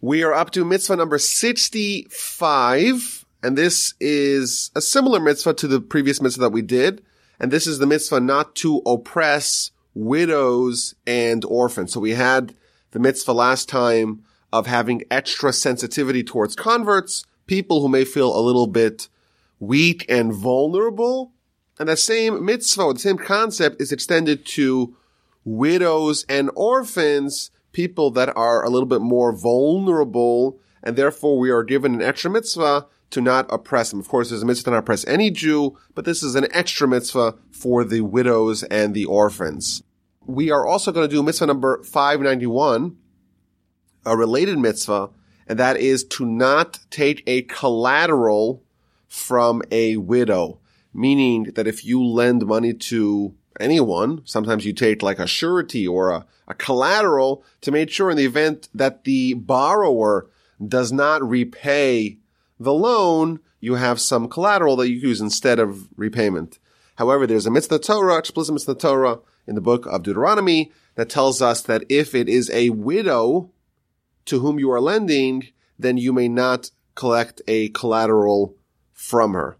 We are up to mitzvah number 65, and this is a similar mitzvah to the previous mitzvah that we did. And this is the mitzvah not to oppress widows and orphans. So we had the mitzvah last time of having extra sensitivity towards converts, people who may feel a little bit weak and vulnerable. And that same mitzvah, the same concept is extended to widows and orphans, people that are a little bit more vulnerable, and therefore we are given an extra mitzvah to not oppress them. Of course, there's a mitzvah to not oppress any Jew, but this is an extra mitzvah for the widows and the orphans. We are also going to do mitzvah number 591, a related mitzvah, and that is to not take a collateral from a widow. Meaning that if you lend money to anyone, sometimes you take like a surety or a, a collateral to make sure in the event that the borrower does not repay the loan, you have some collateral that you use instead of repayment. However, there's a mitzvah Torah, explicit mitzvah Torah in the book of Deuteronomy that tells us that if it is a widow to whom you are lending, then you may not collect a collateral from her.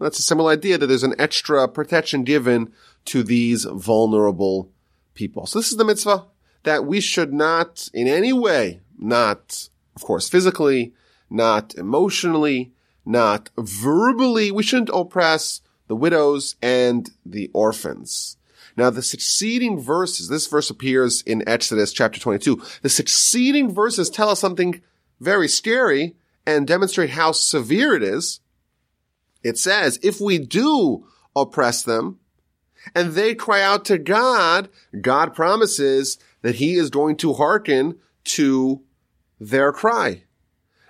That's a similar idea that there's an extra protection given to these vulnerable people. So this is the mitzvah that we should not in any way, not, of course, physically, not emotionally, not verbally, we shouldn't oppress the widows and the orphans. Now the succeeding verses, this verse appears in Exodus chapter 22. The succeeding verses tell us something very scary and demonstrate how severe it is. It says, if we do oppress them and they cry out to God, God promises that he is going to hearken to their cry.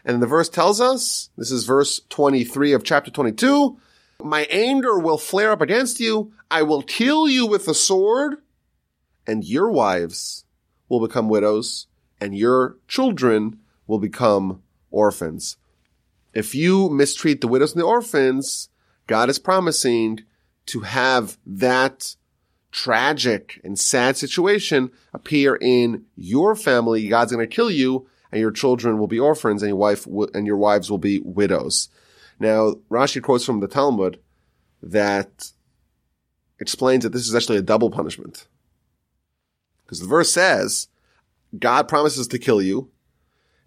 And the verse tells us, this is verse 23 of chapter 22, my anger will flare up against you. I will kill you with the sword and your wives will become widows and your children will become orphans. If you mistreat the widows and the orphans, God is promising to have that tragic and sad situation appear in your family. God's going to kill you and your children will be orphans and your wife w- and your wives will be widows. Now, Rashi quotes from the Talmud that explains that this is actually a double punishment. Because the verse says, God promises to kill you,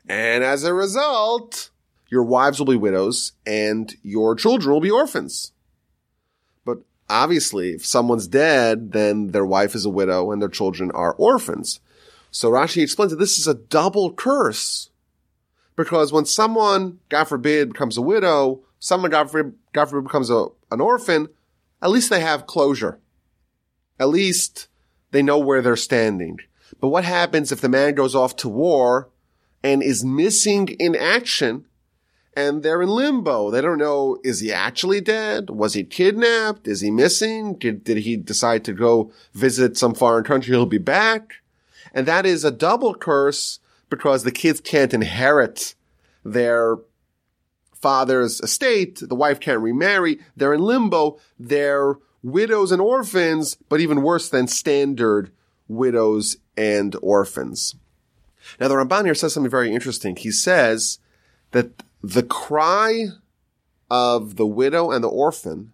and as a result, your wives will be widows and your children will be orphans. But obviously, if someone's dead, then their wife is a widow and their children are orphans. So Rashi explains that this is a double curse. Because when someone, God forbid, becomes a widow, someone, God forbid, God forbid becomes a, an orphan, at least they have closure. At least they know where they're standing. But what happens if the man goes off to war and is missing in action and they're in limbo? They don't know, is he actually dead? Was he kidnapped? Is he missing? Did, did he decide to go visit some foreign country? He'll be back. And that is a double curse because the kids can't inherit their father's estate. The wife can't remarry. They're in limbo. They're widows and orphans, but even worse than standard widows and orphans. Now the Ramban here says something very interesting. He says that the cry of the widow and the orphan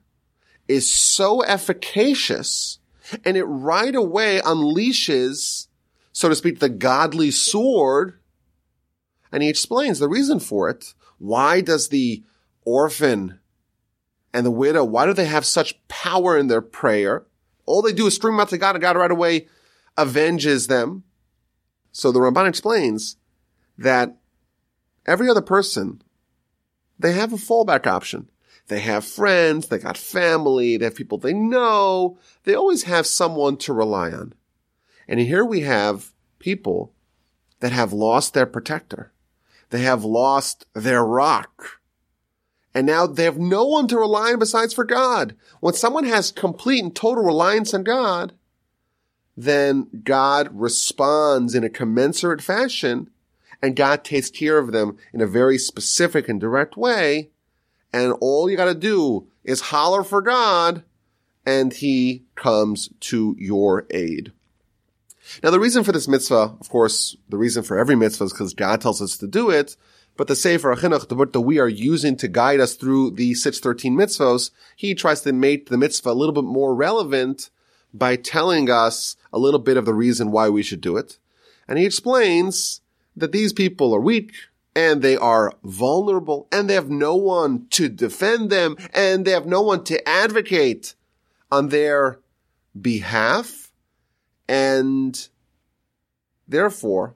is so efficacious and it right away unleashes, so to speak, the godly sword. And he explains the reason for it. Why does the orphan and the widow, why do they have such power in their prayer? All they do is scream out to God and God right away avenges them. So the Ramban explains that every other person, they have a fallback option. They have friends, they got family, they have people they know. They always have someone to rely on. And here we have people that have lost their protector. They have lost their rock. And now they have no one to rely on besides for God. When someone has complete and total reliance on God, then God responds in a commensurate fashion and God takes care of them in a very specific and direct way. And all you gotta do is holler for God and he comes to your aid. Now the reason for this mitzvah, of course, the reason for every mitzvah is because God tells us to do it, but the Sefer HaChinuch, the book that we are using to guide us through the 613 mitzvahs, he tries to make the mitzvah a little bit more relevant by telling us a little bit of the reason why we should do it. And he explains that these people are weak, and they are vulnerable, and they have no one to defend them, and they have no one to advocate on their behalf, and therefore,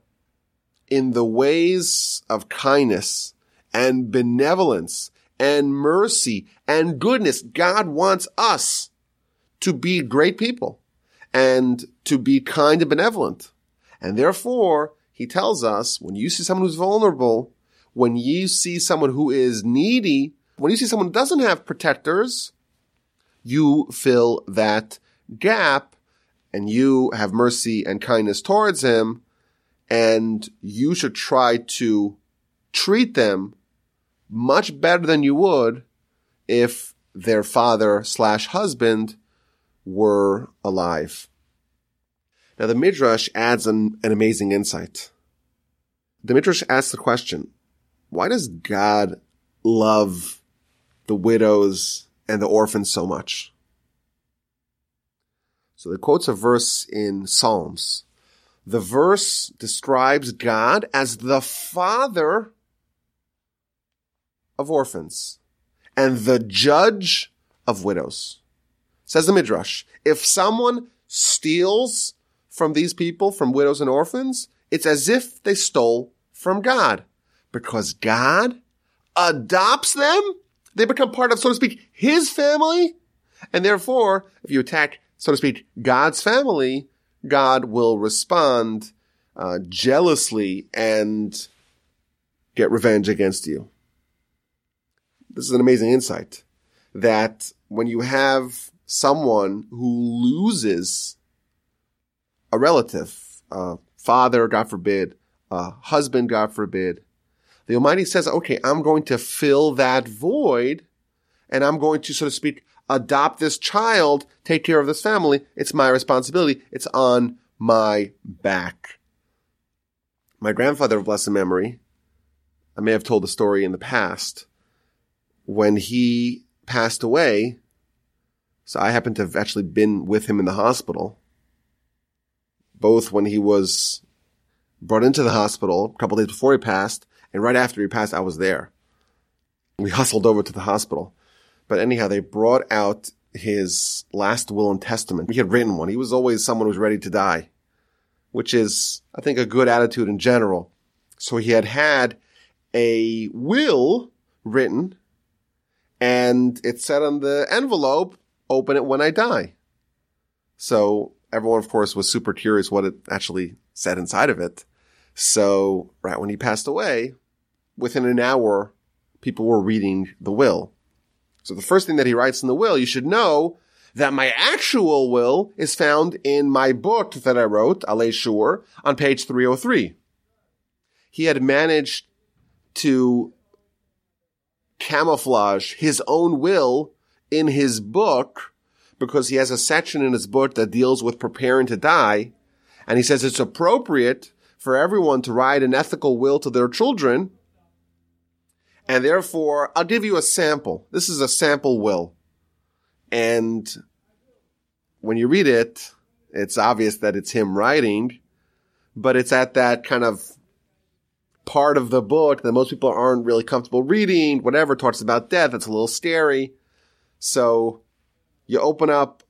in the ways of kindness and benevolence and mercy and goodness, God wants us to be great people and to be kind and benevolent. And therefore, he tells us when you see someone who's vulnerable, when you see someone who is needy, when you see someone who doesn't have protectors, you fill that gap and you have mercy and kindness towards him and you should try to treat them much better than you would if their father slash husband were alive. Now the Midrash adds an, an amazing insight. The Midrash asks the question, why does God love the widows and the orphans so much? So it quotes a verse in Psalms. The verse describes God as the father of orphans and the judge of widows. Says the Midrash, if someone steals from these people, from widows and orphans, it's as if they stole from God because God adopts them. They become part of, so to speak, his family. And therefore, if you attack, so to speak, God's family, God will respond uh, jealously and get revenge against you. This is an amazing insight that when you have someone who loses a relative, a father, God forbid, a husband, God forbid, the Almighty says, okay, I'm going to fill that void and I'm going to, so to speak, adopt this child, take care of this family. It's my responsibility. It's on my back. My grandfather of blessed memory, I may have told the story in the past, when he passed away, so I happened to have actually been with him in the hospital, both when he was brought into the hospital a couple days before he passed, and right after he passed, I was there. We hustled over to the hospital. But anyhow, they brought out his last will and testament. He had written one. He was always someone who was ready to die, which is, I think, a good attitude in general. So he had had a will written and it said on the envelope, open it when I die. So everyone, of course, was super curious what it actually said inside of it. So right when he passed away, within an hour, people were reading the will. So the first thing that he writes in the will, you should know that my actual will is found in my book that I wrote, Alei Shur, on page 303. He had managed to camouflage his own will in his book because he has a section in his book that deals with preparing to die. And he says it's appropriate for everyone to write an ethical will to their children and therefore, I'll give you a sample. This is a sample will. And when you read it, it's obvious that it's him writing, but it's at that kind of part of the book that most people aren't really comfortable reading, whatever, talks about death. It's a little scary. So you open up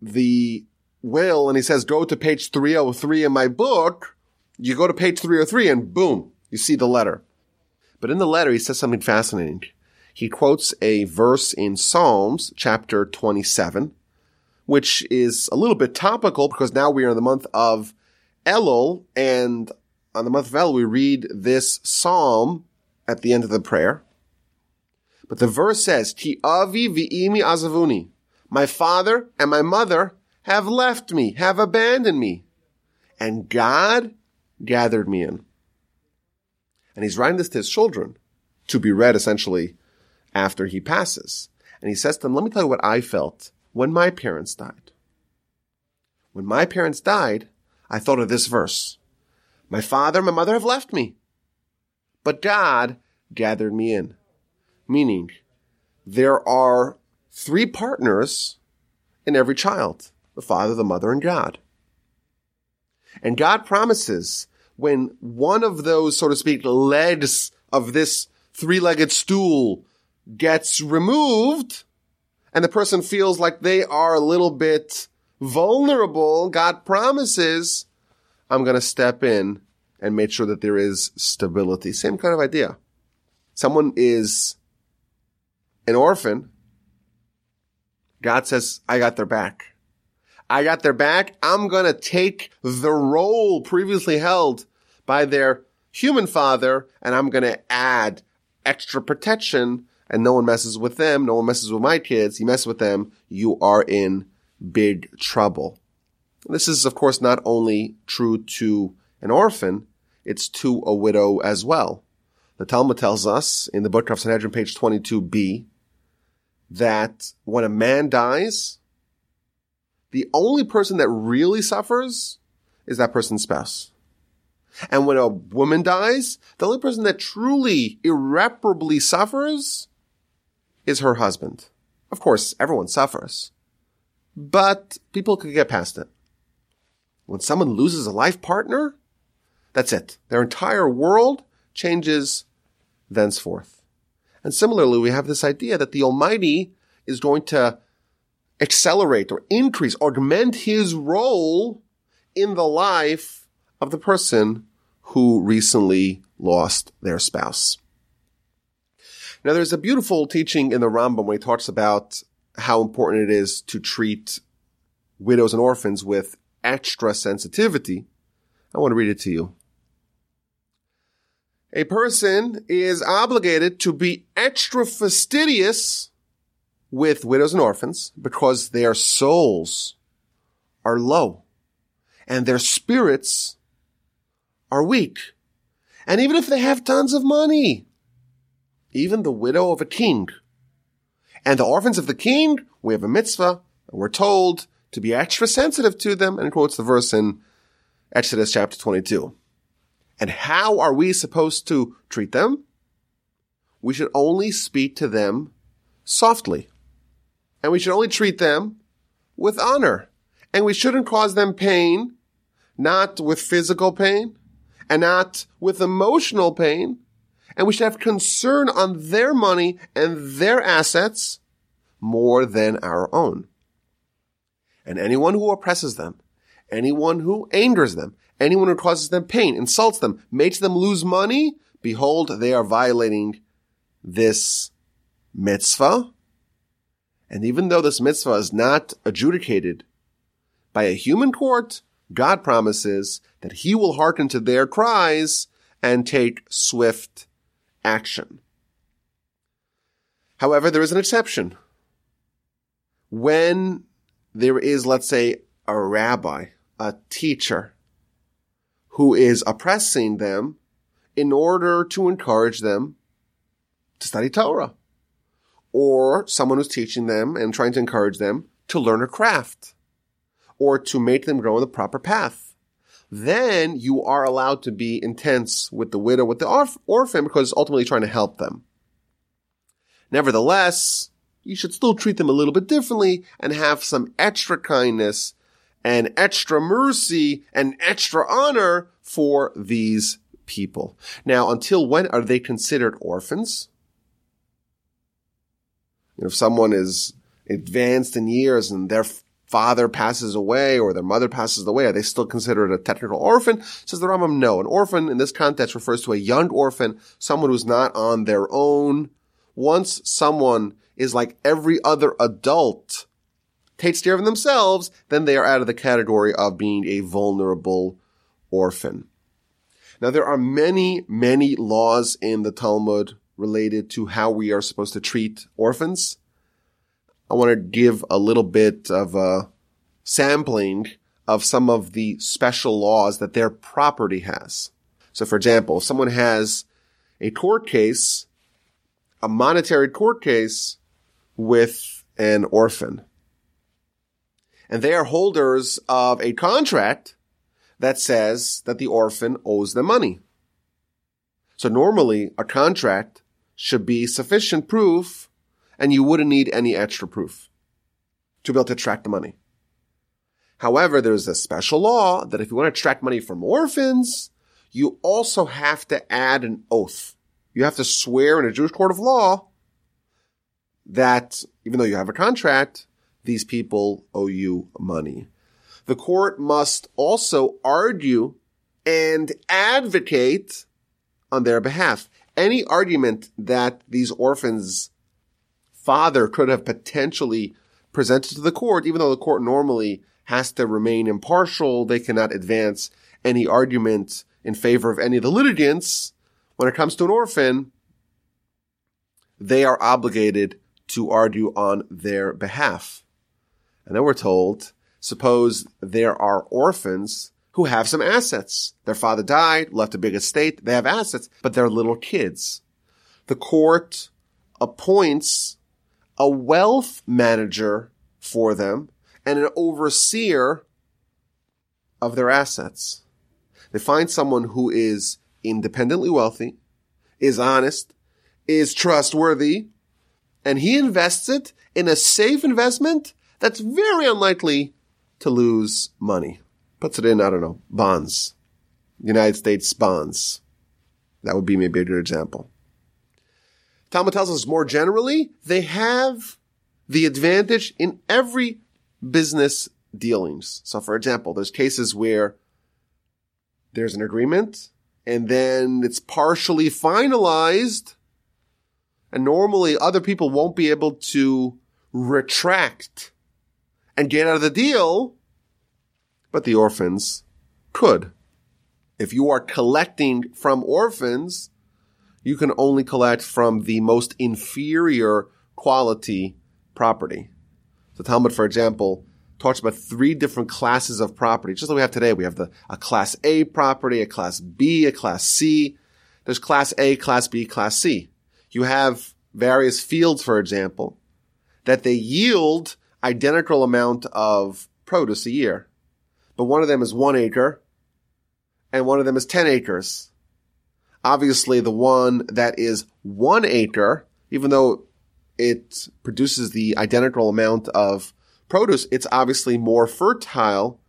the will and he says, go to page 303 in my book. You go to page 303 and boom, you see the letter. But in the letter, he says something fascinating. He quotes a verse in Psalms chapter 27, which is a little bit topical because now we are in the month of Elul, and on the month of Elul, we read this psalm at the end of the prayer. But the verse says, Ki avi vi'imi azavuni. My father and my mother have left me, have abandoned me. And God gathered me in. And he's writing this to his children to be read essentially after he passes. And he says to them, let me tell you what I felt when my parents died. When my parents died, I thought of this verse. My father and my mother have left me, but God gathered me in. Meaning, there are three partners in every child. The father, the mother, and God. And God promises when one of those, so to speak, legs of this three-legged stool gets removed and the person feels like they are a little bit vulnerable, God promises, I'm going to step in and make sure that there is stability. Same kind of idea. Someone is an orphan. God says, I got their back. I got their back. I'm going to take the role previously held by their human father and I'm going to add extra protection and no one messes with them. No one messes with my kids. You mess with them. You are in big trouble. This is, of course, not only true to an orphan, it's to a widow as well. The Talmud tells us in the book of Sanhedrin, page 22b, that when a man dies, the only person that really suffers is that person's spouse. And when a woman dies, the only person that truly irreparably suffers is her husband. Of course, everyone suffers, but people could get past it. When someone loses a life partner, that's it. Their entire world changes thenceforth. And similarly, we have this idea that the Almighty is going to accelerate or increase, augment his role in the life of the person who recently lost their spouse. Now, there's a beautiful teaching in the Rambam where he talks about how important it is to treat widows and orphans with extra sensitivity. I want to read it to you. A person is obligated to be extra fastidious with widows and orphans because their souls are low and their spirits are weak. And even if they have tons of money, even the widow of a king and the orphans of the king, we have a mitzvah and we're told to be extra sensitive to them and quotes the verse in Exodus chapter 22. And how are we supposed to treat them? We should only speak to them softly. And we should only treat them with honor. And we shouldn't cause them pain, not with physical pain and not with emotional pain. And we should have concern on their money and their assets more than our own. And anyone who oppresses them, anyone who angers them, anyone who causes them pain, insults them, makes them lose money, behold, they are violating this mitzvah and even though this mitzvah is not adjudicated by a human court, God promises that he will hearken to their cries and take swift action. However, there is an exception. When there is, let's say, a rabbi, a teacher, who is oppressing them in order to encourage them to study Torah or someone who's teaching them and trying to encourage them to learn a craft or to make them go in the proper path. Then you are allowed to be intense with the widow, with the orph- orphan, because it's ultimately trying to help them. Nevertheless, you should still treat them a little bit differently and have some extra kindness and extra mercy and extra honor for these people. Now, until when are they considered orphans? If someone is advanced in years and their father passes away or their mother passes away, are they still considered a technical orphan? Says the Rambam, no. An orphan in this context refers to a young orphan, someone who's not on their own. Once someone is like every other adult, takes care of themselves, then they are out of the category of being a vulnerable orphan. Now there are many, many laws in the Talmud related to how we are supposed to treat orphans. I want to give a little bit of a sampling of some of the special laws that their property has. So for example, if someone has a court case, a monetary court case with an orphan, and they are holders of a contract that says that the orphan owes them money. So normally a contract should be sufficient proof and you wouldn't need any extra proof to be able to track the money. However, there's a special law that if you want to track money from orphans, you also have to add an oath. You have to swear in a Jewish court of law that even though you have a contract, these people owe you money. The court must also argue and advocate on their behalf. Any argument that these orphans' father could have potentially presented to the court, even though the court normally has to remain impartial, they cannot advance any argument in favor of any of the litigants. When it comes to an orphan, they are obligated to argue on their behalf. And then we're told, suppose there are orphans who have some assets. Their father died, left a big estate, they have assets, but they're little kids. The court appoints a wealth manager for them and an overseer of their assets. They find someone who is independently wealthy, is honest, is trustworthy, and he invests it in a safe investment that's very unlikely to lose money. Puts it in, I don't know, bonds. United States bonds. That would be maybe a good example. Talmud tells us more generally, they have the advantage in every business dealings. So for example, there's cases where there's an agreement and then it's partially finalized and normally other people won't be able to retract and get out of the deal, but the orphans could. If you are collecting from orphans, you can only collect from the most inferior quality property. The Talmud, for example, talks about three different classes of property. Just like we have today, we have the a class A property, a class B, a class C. There's class A, class B, class C. You have various fields, for example, that they yield identical amount of produce a year. But one of them is one acre and one of them is 10 acres. Obviously, the one that is one acre, even though it produces the identical amount of produce, it's obviously more fertile.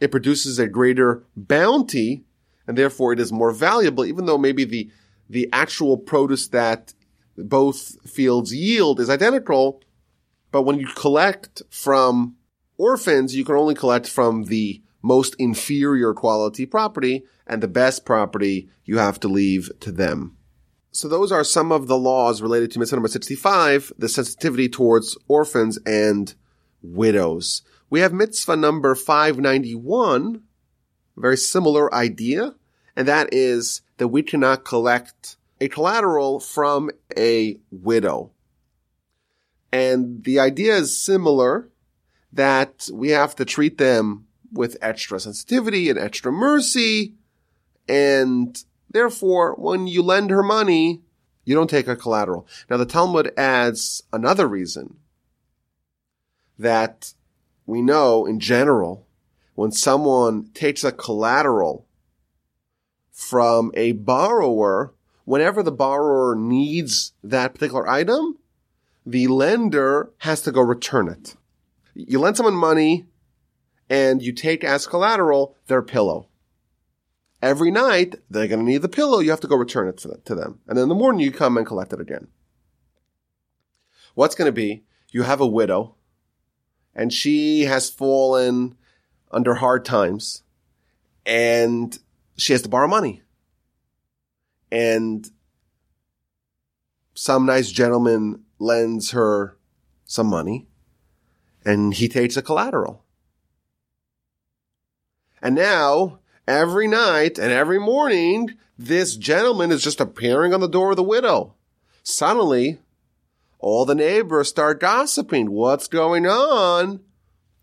It produces a greater bounty and therefore it is more valuable, even though maybe the, the actual produce that both fields yield is identical. But when you collect from orphans, you can only collect from the most inferior quality property and the best property you have to leave to them. So those are some of the laws related to mitzvah number 65, the sensitivity towards orphans and widows. We have mitzvah number 591, a very similar idea, and that is that we cannot collect a collateral from a widow. And the idea is similar that we have to treat them with extra sensitivity and extra mercy and Therefore, when you lend her money, you don't take a collateral. Now the Talmud adds another reason that we know in general, when someone takes a collateral from a borrower, whenever the borrower needs that particular item, the lender has to go return it. You lend someone money and you take as collateral their pillow every night they're going to need the pillow. You have to go return it to them. And then in the morning you come and collect it again. What's going to be? You have a widow and she has fallen under hard times and she has to borrow money. And some nice gentleman lends her some money and he takes a collateral. And now every night and every morning, this gentleman is just appearing on the door of the widow. Suddenly, all the neighbors start gossiping. What's going on?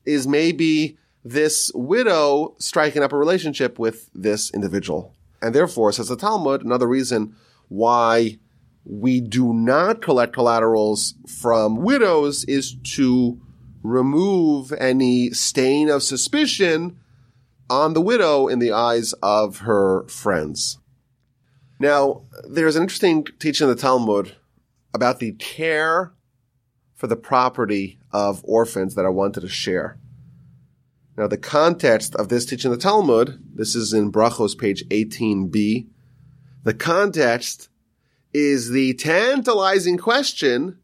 Is maybe this widow striking up a relationship with this individual. And therefore, says the Talmud, another reason why we do not collect collaterals from widows is to remove any stain of suspicion on the widow in the eyes of her friends. Now, there's an interesting teaching in the Talmud about the care for the property of orphans that I wanted to share. Now, the context of this teaching in the Talmud, this is in Brachos, page 18b. The context is the tantalizing question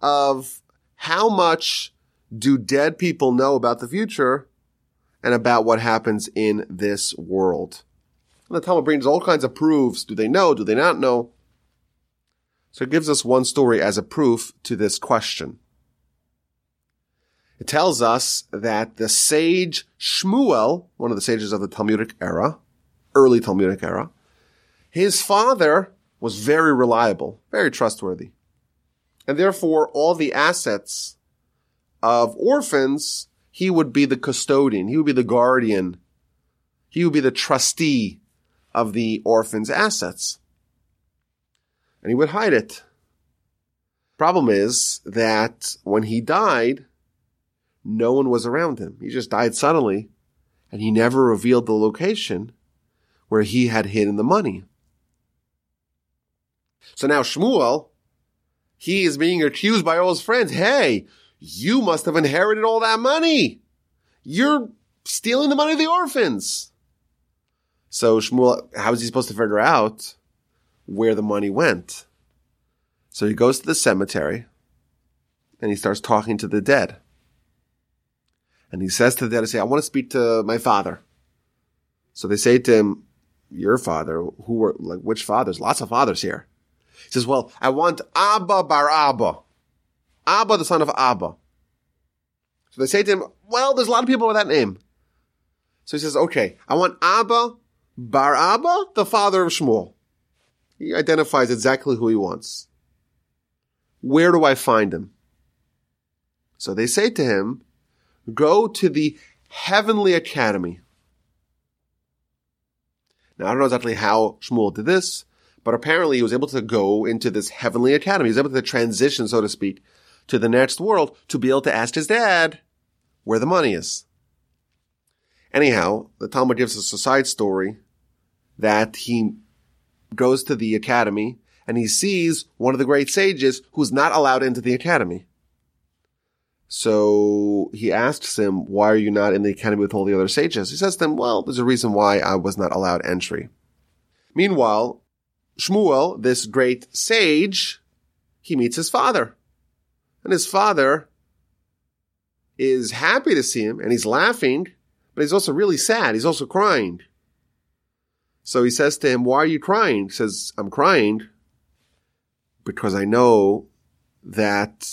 of how much do dead people know about the future and about what happens in this world? And the Talmud brings all kinds of proofs. Do they know? Do they not know? So it gives us one story as a proof to this question. It tells us that the sage Shmuel, one of the sages of the Talmudic era, early Talmudic era, his father was very reliable, very trustworthy. And therefore, all the assets of orphans, he would be the custodian, he would be the guardian, he would be the trustee of the orphan's assets. And he would hide it. Problem is that when he died, no one was around him. He just died suddenly, and he never revealed the location where he had hidden the money. So now Shmuel, he is being accused by all his friends. Hey, you must have inherited all that money. You're stealing the money of the orphans. So Shmuel, how is he supposed to figure out where the money went? So he goes to the cemetery and he starts talking to the dead. And he says to the dead, I say, I want to speak to my father. So they say to him, your father, who were like, which fathers? Lots of fathers here. He says, well, I want Abba bar Abba. Abba, the son of Abba. So they say to him, well, there's a lot of people with that name. So he says, okay, I want Abba Bar Abba, the father of Shmuel. He identifies exactly who he wants. Where do I find him? So they say to him, go to the heavenly academy. Now, I don't know exactly how Shmuel did this, but apparently he was able to go into this heavenly academy. He was able to transition, so to speak, to the next world to be able to ask his dad where the money is. Anyhow, the Talmud gives us a side story that he goes to the academy and he sees one of the great sages who's not allowed into the academy. So he asks him, why are you not in the academy with all the other sages? He says to him, well, there's a reason why I was not allowed entry. Meanwhile, Shmuel, this great sage, he meets his father. And his father is happy to see him and he's laughing, but he's also really sad. He's also crying. So he says to him, why are you crying? He says, I'm crying because I know that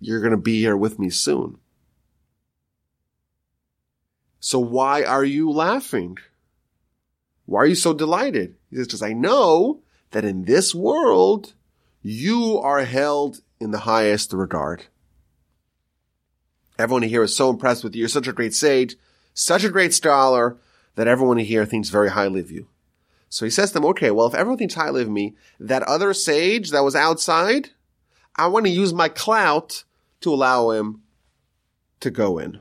you're going to be here with me soon. So why are you laughing? Why are you so delighted? He says, because I know that in this world, you are held in the highest regard. Everyone here is so impressed with you. You're such a great sage, such a great scholar that everyone here thinks very highly of you. So he says to them, okay, well, if everyone thinks highly of me, that other sage that was outside, I want to use my clout to allow him to go in.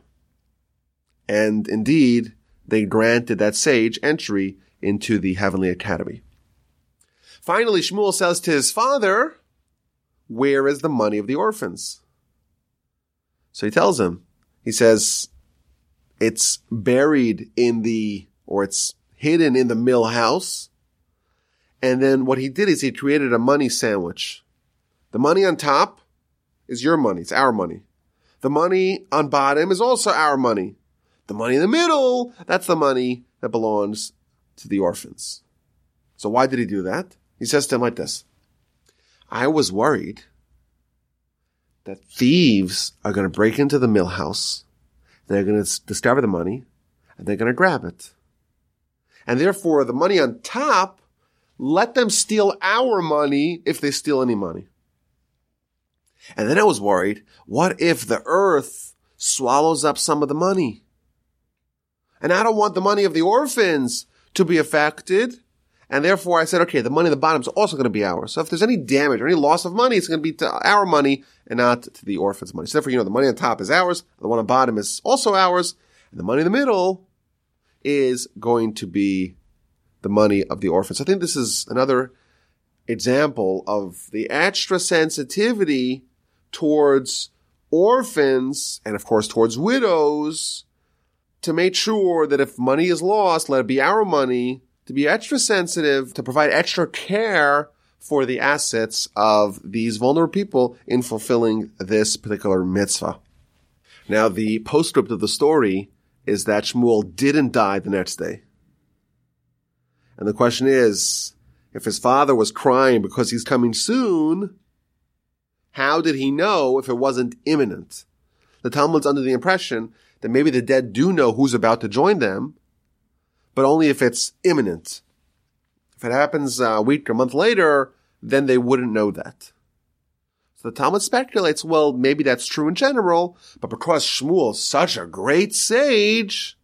And indeed, they granted that sage entry into the heavenly academy. Finally, Shmuel says to his father, where is the money of the orphans? So he tells him, he says, it's buried in the, or it's hidden in the mill house. And then what he did is he created a money sandwich. The money on top is your money. It's our money. The money on bottom is also our money. The money in the middle, that's the money that belongs to the orphans. So why did he do that? He says to him like this. I was worried that thieves are going to break into the mill house. They're going to discover the money and they're going to grab it. And therefore the money on top, let them steal our money if they steal any money. And then I was worried, what if the earth swallows up some of the money? And I don't want the money of the orphans to be affected. And therefore I said, okay, the money at the bottom is also going to be ours. So if there's any damage or any loss of money, it's going to be to our money and not to the orphan's money. So therefore, you know, the money on top is ours. The one on bottom is also ours. And the money in the middle is going to be the money of the orphans. I think this is another example of the extra sensitivity towards orphans and of course towards widows to make sure that if money is lost, let it be our money, to be extra sensitive, to provide extra care for the assets of these vulnerable people in fulfilling this particular mitzvah. Now, the postscript of the story is that Shmuel didn't die the next day. And the question is, if his father was crying because he's coming soon, how did he know if it wasn't imminent? The Talmud's under the impression that maybe the dead do know who's about to join them, but only if it's imminent. If it happens a week or a month later, then they wouldn't know that. So the Talmud speculates, well, maybe that's true in general, but because Shmuel's such a great sage,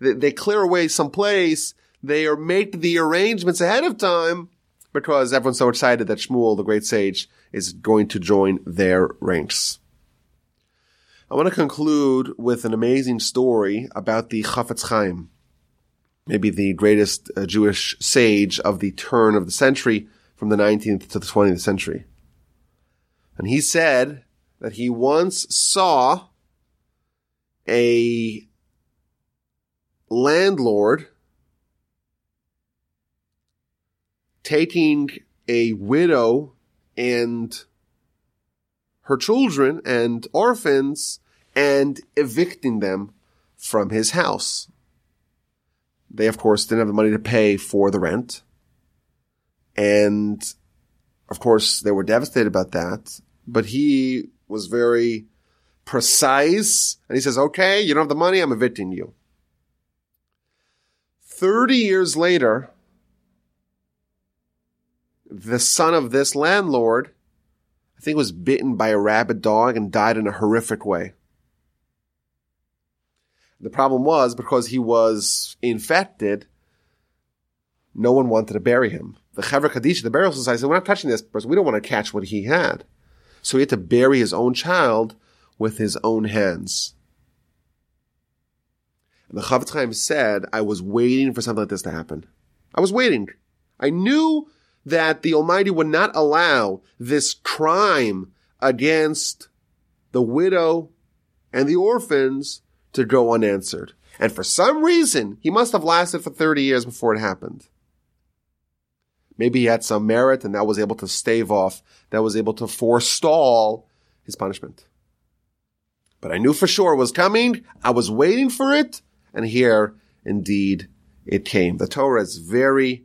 they, they clear away some place they make the arrangements ahead of time because everyone's so excited that Shmuel, the great sage, is going to join their ranks. I want to conclude with an amazing story about the Chafetz Chaim, maybe the greatest uh, Jewish sage of the turn of the century from the 19th to the 20th century. And he said that he once saw a landlord taking a widow and her children and orphans and evicting them from his house. They, of course, didn't have the money to pay for the rent. And of course, they were devastated about that, but he was very precise and he says, okay, you don't have the money. I'm evicting you. 30 years later, the son of this landlord, I think was bitten by a rabid dog and died in a horrific way. The problem was because he was infected, no one wanted to bury him. The Chevra Kadisha, the burial society said, we're not touching this person. We don't want to catch what he had. So he had to bury his own child with his own hands. And the Chafetz Chaim said, I was waiting for something like this to happen. I was waiting. I knew that the Almighty would not allow this crime against the widow and the orphans to go unanswered. And for some reason, he must have lasted for 30 years before it happened. Maybe he had some merit and that was able to stave off, that was able to forestall his punishment. But I knew for sure it was coming. I was waiting for it. And here, indeed, it came. The Torah is very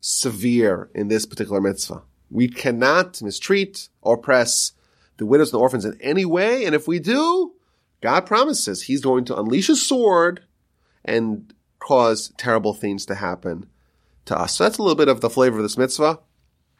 severe in this particular mitzvah. We cannot mistreat or oppress the widows and orphans in any way. And if we do, God promises he's going to unleash a sword and cause terrible things to happen to us. So that's a little bit of the flavor of this mitzvah.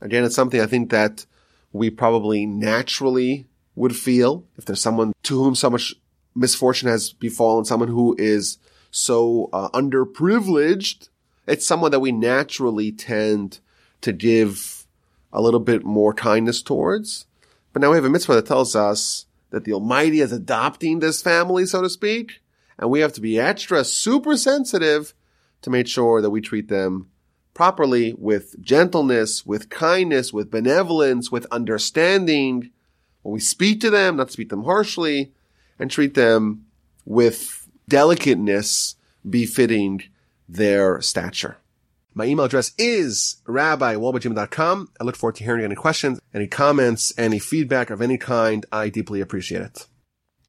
Again, it's something I think that we probably naturally would feel if there's someone to whom so much misfortune has befallen, someone who is so uh, underprivileged it's someone that we naturally tend to give a little bit more kindness towards. But now we have a mitzvah that tells us that the Almighty is adopting this family, so to speak, and we have to be extra super sensitive to make sure that we treat them properly with gentleness, with kindness, with benevolence, with understanding. When we speak to them, not speak them harshly, and treat them with delicateness befitting their stature. My email address is rabbiwolbe@gmail.com. I look forward to hearing any questions, any comments, any feedback of any kind. I deeply appreciate it.